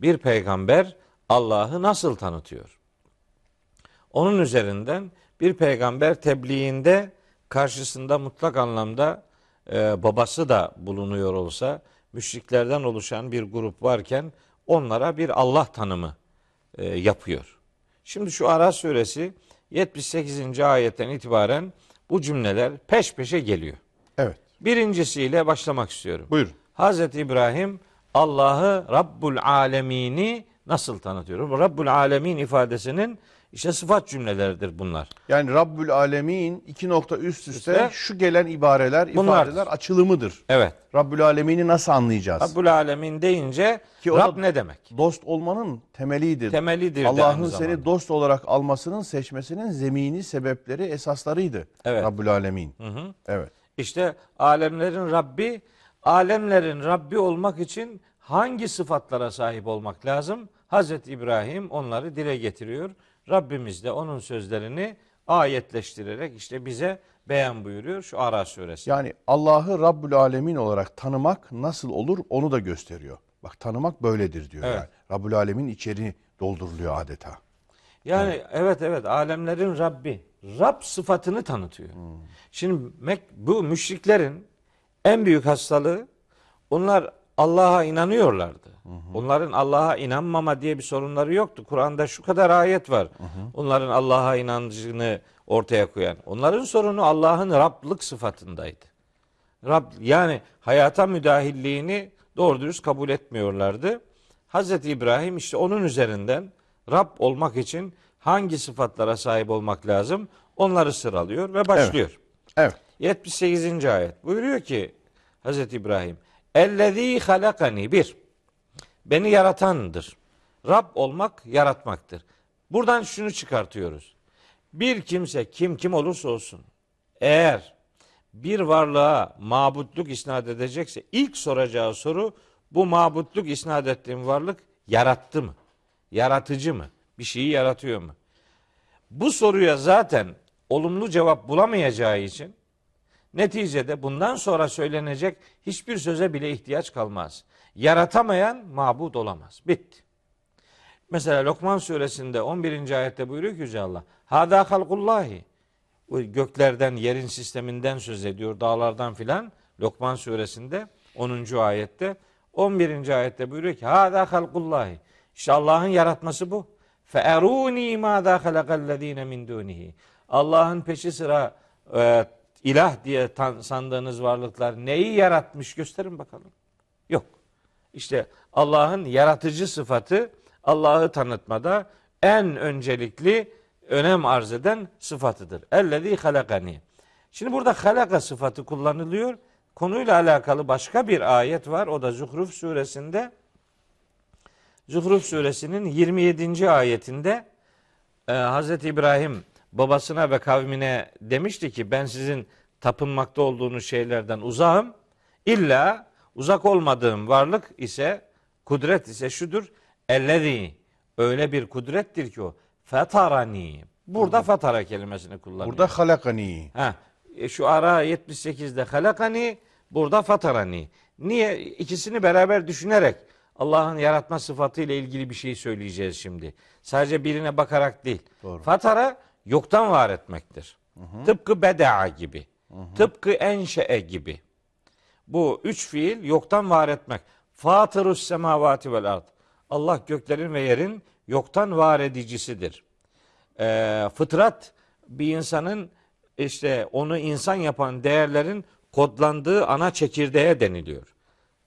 Bir peygamber Allah'ı nasıl tanıtıyor? Onun üzerinden bir peygamber tebliğinde karşısında mutlak anlamda e, babası da bulunuyor olsa müşriklerden oluşan bir grup varken onlara bir Allah tanımı e, yapıyor. Şimdi şu Ara suresi 78. ayetten itibaren bu cümleler peş peşe geliyor. Birincisiyle başlamak istiyorum. Buyurun. Hazreti İbrahim Allah'ı Rabbul Alemini nasıl tanıtıyor? Rabbul Alemin ifadesinin işte sıfat cümleleridir bunlar. Yani Rabbül Alemin iki nokta üst üste Üste- şu gelen ibareler, Bunlardır. ifadeler açılımıdır. Evet. Rabbül Alemin'i nasıl anlayacağız? Rabbul Alemin deyince Ki Rab ne demek? Dost olmanın temelidir. Temelidir Allah'ın seni dost olarak almasının, seçmesinin zemini, sebepleri, esaslarıydı. Evet. Rabbül Alemin. Hı hı. Evet. İşte alemlerin Rabbi, alemlerin Rabbi olmak için hangi sıfatlara sahip olmak lazım? Hazreti İbrahim onları dile getiriyor. Rabbimiz de onun sözlerini ayetleştirerek işte bize beyan buyuruyor şu Ara suresi. Yani Allah'ı Rabbül Alemin olarak tanımak nasıl olur onu da gösteriyor. Bak tanımak böyledir diyor Evet. yani. Rabbül Alemin içeri dolduruluyor adeta. Yani evet evet alemlerin Rabbi. Rab sıfatını tanıtıyor. Şimdi Mek bu müşriklerin en büyük hastalığı onlar Allah'a inanıyorlardı. Onların Allah'a inanmama diye bir sorunları yoktu. Kur'an'da şu kadar ayet var. Onların Allah'a inancını ortaya koyan. Onların sorunu Allah'ın Rablık sıfatındaydı. Rab yani hayata müdahilliğini doğru dürüst kabul etmiyorlardı. Hazreti İbrahim işte onun üzerinden Rab olmak için hangi sıfatlara sahip olmak lazım onları sıralıyor ve başlıyor. Evet. 78. ayet buyuruyor ki Hazreti İbrahim Ellezî halakani bir beni yaratandır. Rab olmak yaratmaktır. Buradan şunu çıkartıyoruz. Bir kimse kim kim olursa olsun eğer bir varlığa mabutluk isnat edecekse ilk soracağı soru bu mabutluk isnat ettiğim varlık yarattı mı? Yaratıcı mı? Bir şeyi yaratıyor mu? Bu soruya zaten olumlu cevap bulamayacağı için neticede bundan sonra söylenecek hiçbir söze bile ihtiyaç kalmaz. Yaratamayan mabut olamaz. Bitti. Mesela Lokman suresinde 11. ayette buyuruyor ki Yüce Allah. Hada halkullahi. Göklerden, yerin sisteminden söz ediyor, dağlardan filan. Lokman suresinde 10. ayette. 11. ayette buyuruyor ki Hada halkullahi. İşte Allah'ın yaratması bu. Fe'eruni mâzâ halakallezîne min dûnihi. Allah'ın peşi sıra e, ilah diye tan- sandığınız varlıklar neyi yaratmış gösterin bakalım. Yok. İşte Allah'ın yaratıcı sıfatı Allah'ı tanıtmada en öncelikli önem arz eden sıfatıdır. Ellezî halakani. Şimdi burada halaka sıfatı kullanılıyor. Konuyla alakalı başka bir ayet var. O da Zuhruf suresinde. Zuhruf suresinin 27. ayetinde e, Hazreti İbrahim babasına ve kavmine demişti ki ben sizin tapınmakta olduğunuz şeylerden uzağım. İlla uzak olmadığım varlık ise kudret ise şudur. Ellezî öyle bir kudrettir ki o fetarani. Burada fatara kelimesini kullanıyor. Burada halakani. Ha, e, şu ara 78'de halakani, burada fatarani. Niye? İkisini beraber düşünerek Allah'ın yaratma sıfatı ile ilgili bir şey söyleyeceğiz şimdi. Sadece birine bakarak değil. Doğru. Fatara yoktan var etmektir. Tıpkı bedaa gibi. Tıpkı enşe'e gibi. Bu üç fiil yoktan var etmek. Fatırus semavati vel ard. Allah göklerin ve yerin yoktan var edicisidir. Ee, fıtrat bir insanın işte onu insan yapan değerlerin kodlandığı ana çekirdeğe deniliyor.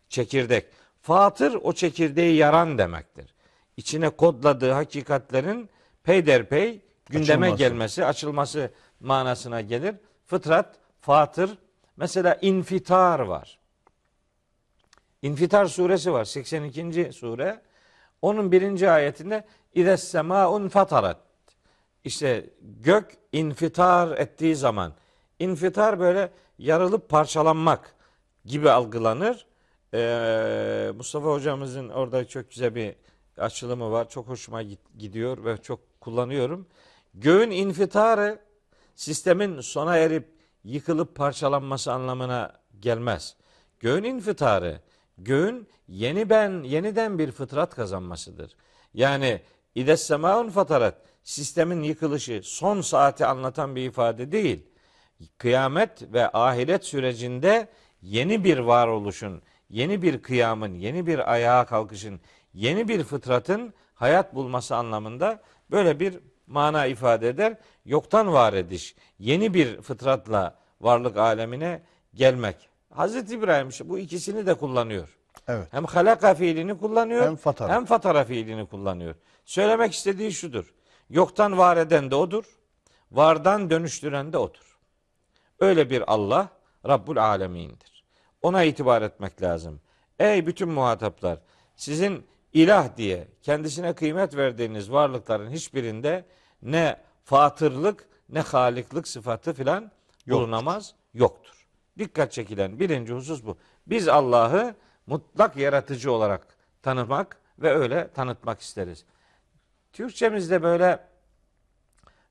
Çekirdek. Fatır o çekirdeği yaran demektir. İçine kodladığı hakikatlerin peyderpey gündeme Açılması. gelmesi, açılması manasına gelir. Fıtrat, fatır. Mesela infitar var. İnfitar suresi var. 82. sure. Onun birinci ayetinde İdes semaun fatarat. İşte gök infitar ettiği zaman infitar böyle yarılıp parçalanmak gibi algılanır. Ee, Mustafa hocamızın orada çok güzel bir açılımı var. Çok hoşuma gidiyor ve çok kullanıyorum. Göğün infitarı sistemin sona erip yıkılıp parçalanması anlamına gelmez. Göğün infitarı, göğün yeni ben, yeniden bir fıtrat kazanmasıdır. Yani ides semaun fatarat, sistemin yıkılışı son saati anlatan bir ifade değil. Kıyamet ve ahiret sürecinde yeni bir varoluşun, yeni bir kıyamın, yeni bir ayağa kalkışın, yeni bir fıtratın hayat bulması anlamında böyle bir mana ifade eder. Yoktan var ediş, yeni bir fıtratla varlık alemine gelmek. Hazreti İbrahim işte bu ikisini de kullanıyor. Evet. Hem halaka fiilini kullanıyor Hem fatara. hem fatara fiilini kullanıyor. Söylemek istediği şudur. Yoktan var eden de odur. Vardan dönüştüren de odur. Öyle bir Allah Rabbul Alemin'dir. Ona itibar etmek lazım. Ey bütün muhataplar sizin ilah diye kendisine kıymet verdiğiniz varlıkların hiçbirinde ne fatırlık ne haliklik sıfatı filan bulunamaz, yoktur. Dikkat çekilen birinci husus bu. Biz Allah'ı mutlak yaratıcı olarak tanımak ve öyle tanıtmak isteriz. Türkçemizde böyle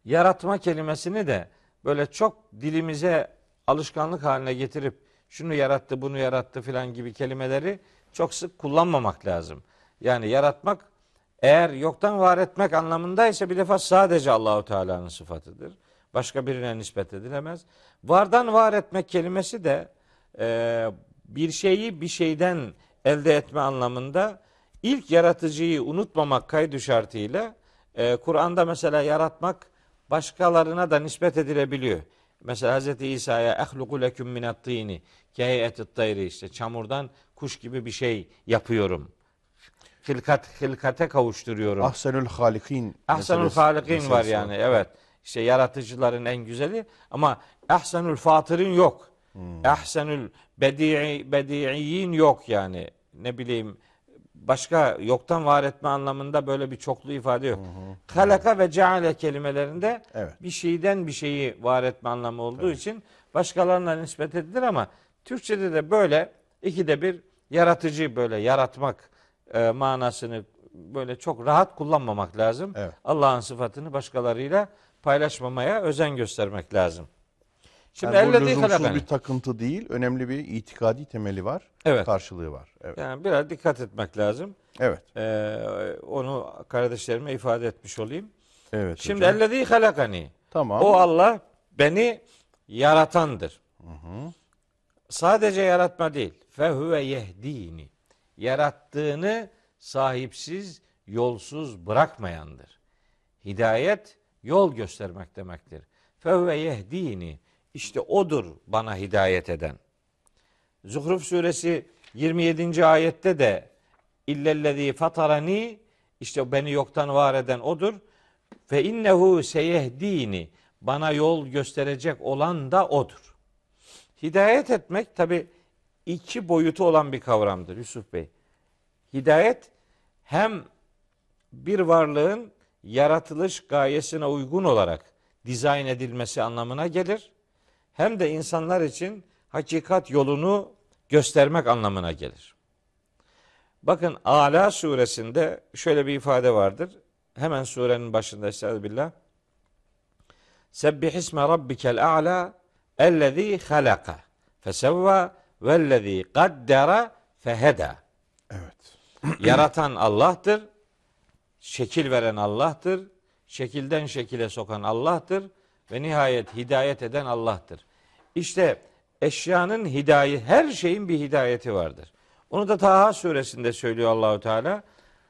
yaratma kelimesini de böyle çok dilimize alışkanlık haline getirip şunu yarattı, bunu yarattı filan gibi kelimeleri çok sık kullanmamak lazım. Yani yaratmak eğer yoktan var etmek anlamındaysa bir defa sadece Allahu Teala'nın sıfatıdır. Başka birine nispet edilemez. Vardan var etmek kelimesi de e, bir şeyi bir şeyden elde etme anlamında ilk yaratıcıyı unutmamak kaydı şartıyla e, Kur'an'da mesela yaratmak başkalarına da nispet edilebiliyor. Mesela Hz. İsa'ya ehluku leküm minat tini keheyetit tayri işte çamurdan kuş gibi bir şey yapıyorum. Hilkat, hilkate kavuşturuyorum. Ahsenül halikin. Ahsenül halikin var yani evet. İşte yaratıcıların en güzeli ama ahsenül fatırin yok. Hmm. Ahsenül bedi'i bedi'iyyin yok yani. Ne bileyim başka yoktan var etme anlamında böyle bir çoklu ifade yok. Halaka ve ceale kelimelerinde Evet. bir şeyden bir şeyi var etme anlamı olduğu için başkalarına nispet edilir ama Türkçede de böyle ikide bir yaratıcı böyle yaratmak e, manasını böyle çok rahat kullanmamak lazım. Evet. Allah'ın sıfatını başkalarıyla paylaşmamaya özen göstermek lazım. Şimdi Yani lüzumsuz halakani. bir takıntı değil. Önemli bir itikadi temeli var. Evet. Karşılığı var. Evet. Yani biraz dikkat etmek lazım. Evet. Ee, onu kardeşlerime ifade etmiş olayım. Evet. Şimdi hocam. ellezî halakani. Tamam. O Allah beni yaratandır. Sadece yaratma değil. Fehuve yehdini. Yarattığını sahipsiz, yolsuz bırakmayandır. Hidayet yol göstermek demektir. Fehuve yehdini. İşte odur bana hidayet eden. Zuhruf suresi 27. ayette de illellezî fatarani işte beni yoktan var eden odur. Ve innehu seyehdini bana yol gösterecek olan da odur. Hidayet etmek tabi iki boyutu olan bir kavramdır Yusuf Bey. Hidayet hem bir varlığın yaratılış gayesine uygun olarak dizayn edilmesi anlamına gelir. Hem de insanlar için hakikat yolunu göstermek anlamına gelir. Bakın Ala suresinde şöyle bir ifade vardır. Hemen surenin başında Estağfirullah. Sebbihisme rabbikel a'la ellezî halaka fesevva vellezî kaddera feheda. Evet. Yaratan Allah'tır. Şekil veren Allah'tır. Şekilden şekile sokan Allah'tır. Ve nihayet hidayet eden Allah'tır. İşte eşyanın hidayet, her şeyin bir hidayeti vardır. Onu da Taha suresinde söylüyor Allahu Teala.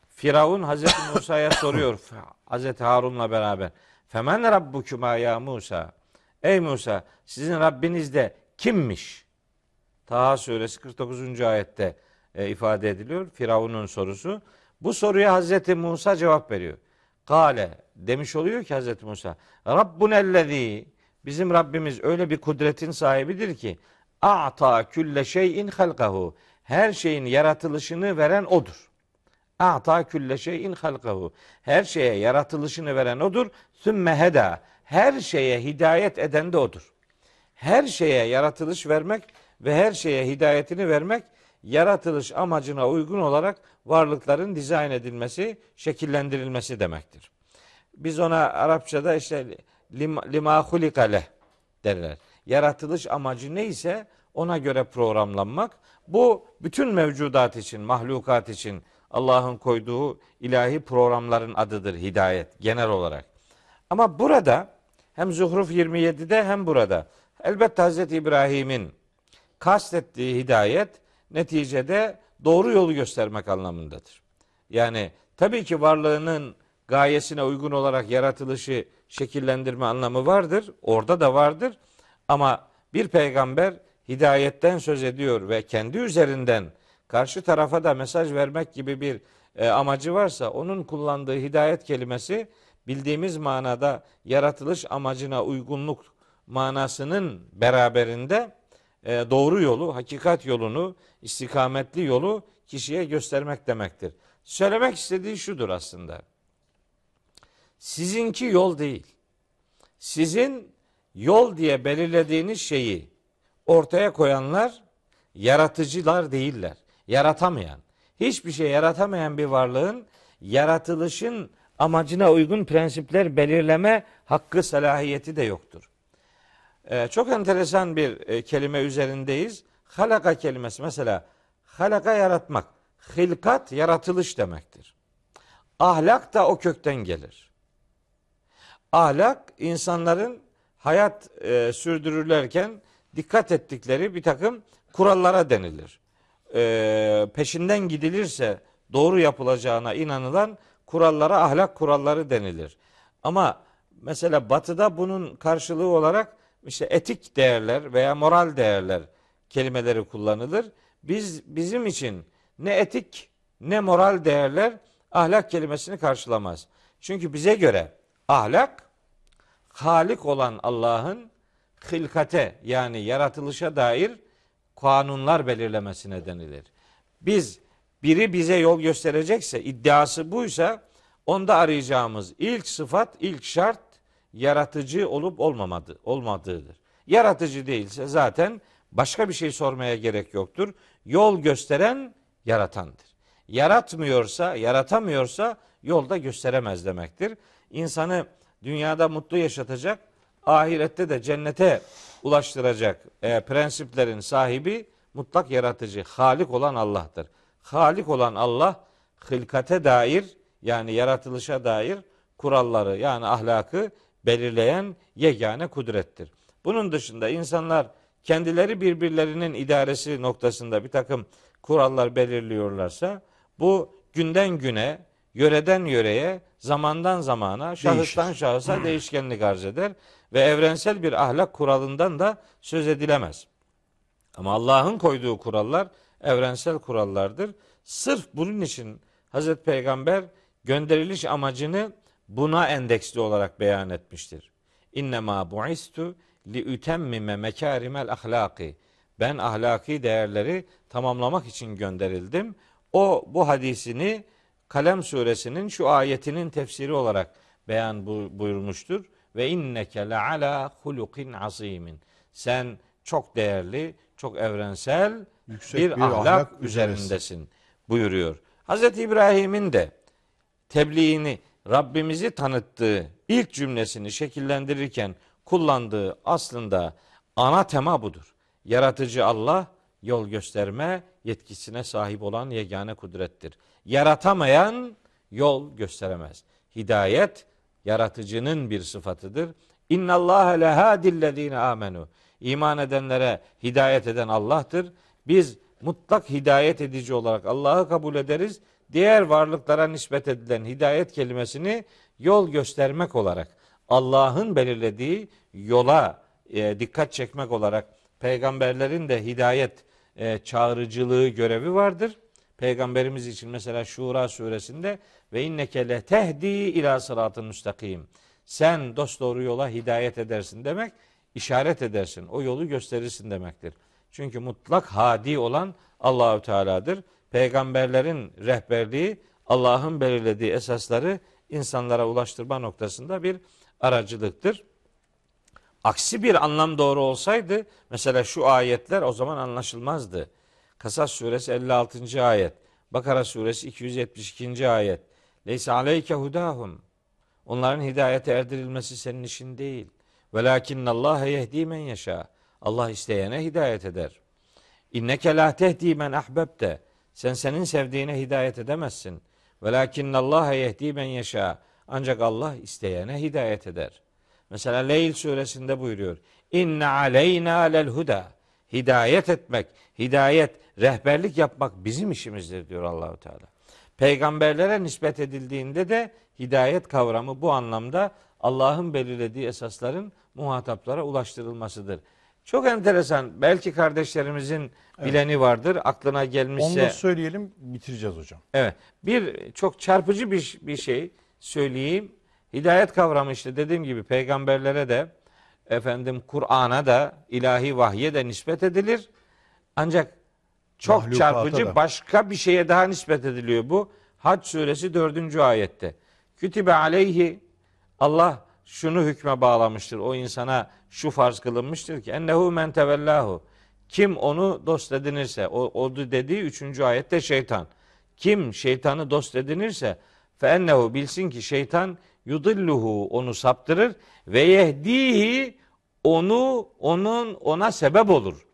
Firavun Hazreti Musa'ya soruyor Hazreti Harun'la beraber. Femen rabbukuma ya Musa? Ey Musa sizin Rabbiniz de kimmiş? Taha suresi 49. ayette e, ifade ediliyor. Firavun'un sorusu. Bu soruya Hazreti Musa cevap veriyor. Kale demiş oluyor ki Hazreti Musa. Rabbunellezî bizim Rabbimiz öyle bir kudretin sahibidir ki a'ta külle şeyin halkahu her şeyin yaratılışını veren odur. A'ta külle şeyin halkahu her şeye yaratılışını veren odur. Sümme heda her şeye hidayet eden de odur. Her şeye yaratılış vermek ve her şeye hidayetini vermek yaratılış amacına uygun olarak varlıkların dizayn edilmesi, şekillendirilmesi demektir. Biz ona Arapçada işte lim- lima hulikale derler. Yaratılış amacı neyse ona göre programlanmak. Bu bütün mevcudat için, mahlukat için Allah'ın koyduğu ilahi programların adıdır hidayet genel olarak. Ama burada hem Zuhruf 27'de hem burada elbette Hazreti İbrahim'in kastettiği hidayet neticede doğru yolu göstermek anlamındadır. Yani tabii ki varlığının gayesine uygun olarak yaratılışı şekillendirme anlamı vardır. Orada da vardır. Ama bir peygamber hidayetten söz ediyor ve kendi üzerinden karşı tarafa da mesaj vermek gibi bir e, amacı varsa onun kullandığı hidayet kelimesi bildiğimiz manada yaratılış amacına uygunluk manasının beraberinde e, doğru yolu, hakikat yolunu, istikametli yolu kişiye göstermek demektir. Söylemek istediği şudur aslında. Sizinki yol değil. Sizin yol diye belirlediğiniz şeyi ortaya koyanlar yaratıcılar değiller. Yaratamayan, hiçbir şey yaratamayan bir varlığın yaratılışın amacına uygun prensipler belirleme hakkı salahiyeti de yoktur. Ee, çok enteresan bir e, kelime üzerindeyiz. Halaka kelimesi mesela halaka yaratmak, hilkat yaratılış demektir. Ahlak da o kökten gelir. Ahlak insanların hayat e, sürdürürlerken dikkat ettikleri bir takım kurallara denilir. E, peşinden gidilirse doğru yapılacağına inanılan kurallara ahlak kuralları denilir. Ama mesela batıda bunun karşılığı olarak işte etik değerler veya moral değerler kelimeleri kullanılır. Biz bizim için ne etik ne moral değerler ahlak kelimesini karşılamaz. Çünkü bize göre ahlak Halik olan Allah'ın hilkate yani yaratılışa dair kanunlar belirlemesine denilir. Biz biri bize yol gösterecekse iddiası buysa onda arayacağımız ilk sıfat, ilk şart yaratıcı olup olmamadı, olmadığıdır. Yaratıcı değilse zaten başka bir şey sormaya gerek yoktur. Yol gösteren yaratandır. Yaratmıyorsa, yaratamıyorsa yolda gösteremez demektir. İnsanı dünyada mutlu yaşatacak, ahirette de cennete ulaştıracak e, prensiplerin sahibi mutlak yaratıcı, halik olan Allah'tır. Halik olan Allah hılkate dair yani yaratılışa dair kuralları yani ahlakı belirleyen yegane kudrettir. Bunun dışında insanlar kendileri birbirlerinin idaresi noktasında bir takım kurallar belirliyorlarsa bu günden güne, yöreden yöreye, zamandan zamana, şahıstan Değişir. şahısa değişkenlik arz eder ve evrensel bir ahlak kuralından da söz edilemez. Ama Allah'ın koyduğu kurallar evrensel kurallardır. Sırf bunun için Hazreti Peygamber gönderiliş amacını buna endeksli olarak beyan etmiştir. İnnemâ bu'istu li ütemmime mekârimel ahlâki. Ben ahlaki değerleri tamamlamak için gönderildim. O bu hadisini Kalem suresinin şu ayetinin tefsiri olarak beyan bu- buyurmuştur. Ve inneke le ala hulukin azimin. Sen çok değerli, çok evrensel Yüksek bir, bir ahlak, ahlak üzerindesin buyuruyor. Hazreti İbrahim'in de tebliğini Rabbimizi tanıttığı ilk cümlesini şekillendirirken kullandığı aslında ana tema budur. Yaratıcı Allah yol gösterme yetkisine sahip olan yegane kudrettir. Yaratamayan yol gösteremez. Hidayet yaratıcının bir sıfatıdır. İnna Allah lehadillezine amenu. iman edenlere hidayet eden Allah'tır. Biz mutlak hidayet edici olarak Allah'ı kabul ederiz. Diğer varlıklara nispet edilen hidayet kelimesini yol göstermek olarak Allah'ın belirlediği yola e, dikkat çekmek olarak peygamberlerin de hidayet e, çağrıcılığı görevi vardır. Peygamberimiz için mesela Şura suresinde ve inneke le tehdi ila sıratın müstakim. Sen dosdoğru yola hidayet edersin demek, işaret edersin. O yolu gösterirsin demektir. Çünkü mutlak hadi olan Allahü Teala'dır. Peygamberlerin rehberliği Allah'ın belirlediği esasları insanlara ulaştırma noktasında bir aracılıktır. Aksi bir anlam doğru olsaydı mesela şu ayetler o zaman anlaşılmazdı. Kasas suresi 56. ayet. Bakara suresi 272. ayet. Leysa aleyke hudahum. Onların hidayete erdirilmesi senin işin değil. Velakinne Allah yehdi men yaşa. Allah isteyene hidayet eder. İnneke la tehdi men ahbebte. Sen senin sevdiğine hidayet edemezsin. Velakinne Allah yehdi men yaşa. Ancak Allah isteyene hidayet eder. Mesela Leyl suresinde buyuruyor. İnne aleyna lel huda. Hidayet etmek, hidayet, rehberlik yapmak bizim işimizdir diyor Allahu Teala. Peygamberlere nispet edildiğinde de hidayet kavramı bu anlamda Allah'ın belirlediği esasların muhataplara ulaştırılmasıdır. Çok enteresan. Belki kardeşlerimizin bileni vardır. Aklına Onu gelmişse da söyleyelim bitireceğiz hocam. Evet. Bir çok çarpıcı bir, bir şey söyleyeyim. Hidayet kavramı işte dediğim gibi peygamberlere de efendim Kur'an'a da ilahi vahye de nispet edilir. Ancak çok Mahlukata çarpıcı da. başka bir şeye daha nispet ediliyor bu. Hac suresi 4. ayette. Kütübe aleyhi Allah şunu hükme bağlamıştır. O insana şu farz kılınmıştır ki ennehu men tevellahu. Kim onu dost edinirse o, o dediği 3. ayette şeytan. Kim şeytanı dost edinirse fe ennehu bilsin ki şeytan yudilluhu onu saptırır ve yehdihi onu onun ona sebep olur.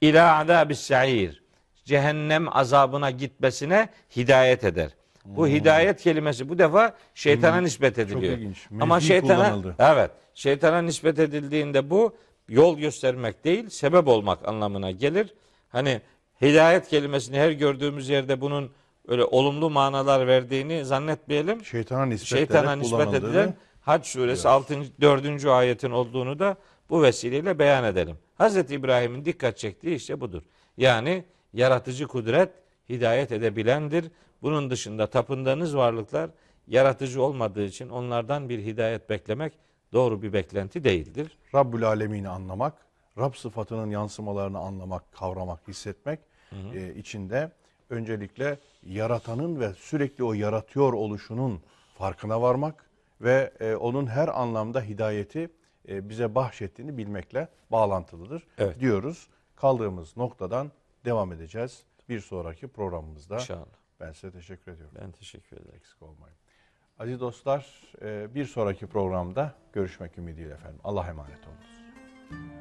İla azabis sair. Cehennem azabına gitmesine hidayet eder. Bu hidayet kelimesi bu defa şeytana nispet ediliyor. ilginç. Ama Mevzi şeytana kullanıldı. evet şeytana nispet edildiğinde bu yol göstermek değil sebep olmak anlamına gelir. Hani hidayet kelimesini her gördüğümüz yerde bunun öyle olumlu manalar verdiğini zannetmeyelim. Şeytana nispet, Şeytana nispet edilen Hac suresi 6. 4. ayetin olduğunu da bu vesileyle beyan edelim. Hazreti İbrahim'in dikkat çektiği işte budur. Yani yaratıcı kudret hidayet edebilendir. Bunun dışında tapındığınız varlıklar yaratıcı olmadığı için onlardan bir hidayet beklemek doğru bir beklenti değildir. Rabbül Alemin'i anlamak, Rab sıfatının yansımalarını anlamak, kavramak, hissetmek e, içinde öncelikle yaratanın ve sürekli o yaratıyor oluşunun farkına varmak ve e, onun her anlamda hidayeti e, bize bahşettiğini bilmekle bağlantılıdır Evet. diyoruz. Kaldığımız noktadan devam edeceğiz bir sonraki programımızda. İnşallah. Ben size teşekkür ediyorum. Ben teşekkür ederim. Eksik olmayın. Aziz dostlar, e, bir sonraki programda görüşmek ümidiyle efendim. Allah emanet olunuz.